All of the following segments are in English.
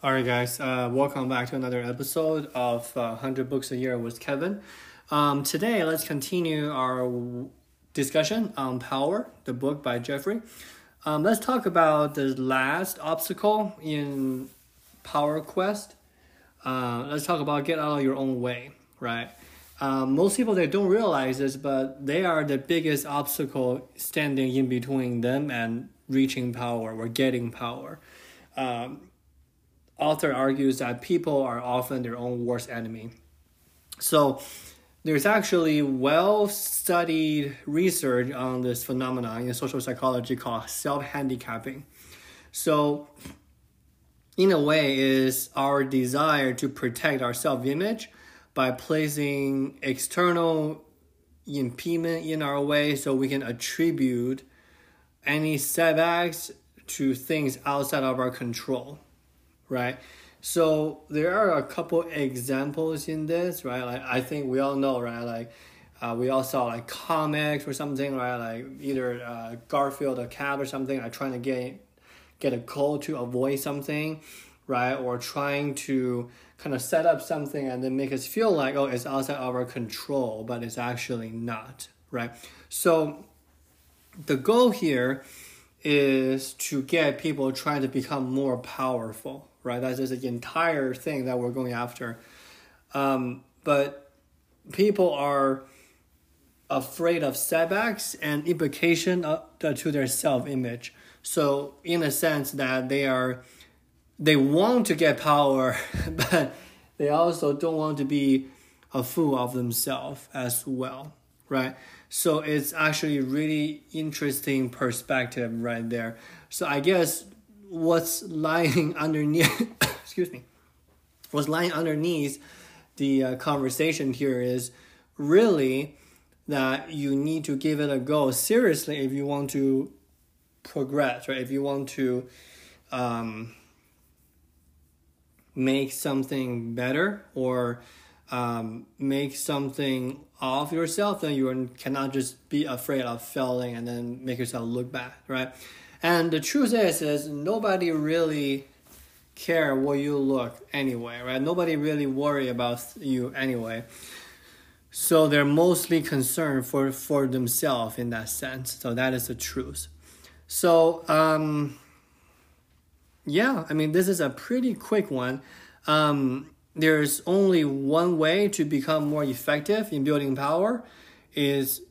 All right, guys, uh, welcome back to another episode of uh, 100 Books a Year with Kevin. Um, today, let's continue our discussion on Power, the book by Jeffrey. Um, let's talk about the last obstacle in Power Quest. Uh, let's talk about get out of your own way, right? Um, most people they don't realize this, but they are the biggest obstacle standing in between them and reaching power or getting power. Um, author argues that people are often their own worst enemy. So there's actually well studied research on this phenomenon in social psychology called self handicapping. So in a way is our desire to protect our self image by placing external impediment in our way so we can attribute any setbacks to things outside of our control right? So there are a couple examples in this, right? Like I think we all know, right? Like uh, we all saw like comics or something, right? Like either uh, Garfield, a cat or something, like trying to get get a cold to avoid something, right? Or trying to kind of set up something and then make us feel like oh it's outside our control, but it's actually not, right? So the goal here is to get people trying to become more powerful, right? That's just the entire thing that we're going after. Um, but people are afraid of setbacks and implication to their self-image. So in a sense that they are, they want to get power, but they also don't want to be a fool of themselves as well, right? So it's actually really interesting perspective right there. So I guess what's lying underneath excuse me what's lying underneath the uh, conversation here is really that you need to give it a go seriously if you want to progress right if you want to um, make something better or um, make something of yourself then you cannot just be afraid of failing and then make yourself look bad right and the truth is, is nobody really care what you look anyway, right? Nobody really worry about you anyway. So they're mostly concerned for, for themselves in that sense. So that is the truth. So um, yeah, I mean this is a pretty quick one. Um, there's only one way to become more effective in building power is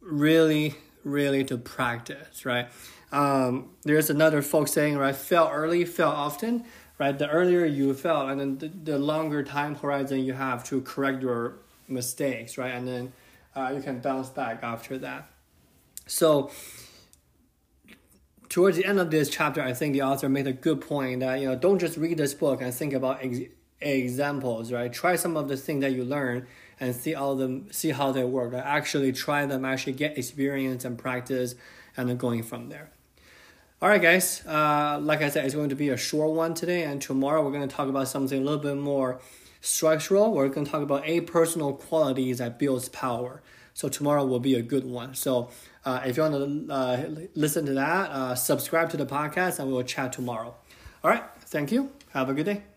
really, really to practice, right? Um, there's another folk saying, right? Fail early, fail often, right? The earlier you fail, and then the, the longer time horizon you have to correct your mistakes, right? And then uh, you can bounce back after that. So, towards the end of this chapter, I think the author made a good point that you know don't just read this book and think about ex- examples, right? Try some of the things that you learn and see all them, see how they work. Right? Actually, try them. Actually, get experience and practice, and then going from there. All right, guys. Uh, like I said, it's going to be a short one today, and tomorrow we're going to talk about something a little bit more structural. We're going to talk about eight personal qualities that builds power. So tomorrow will be a good one. So uh, if you want to uh, listen to that, uh, subscribe to the podcast, and we will chat tomorrow. All right. Thank you. Have a good day.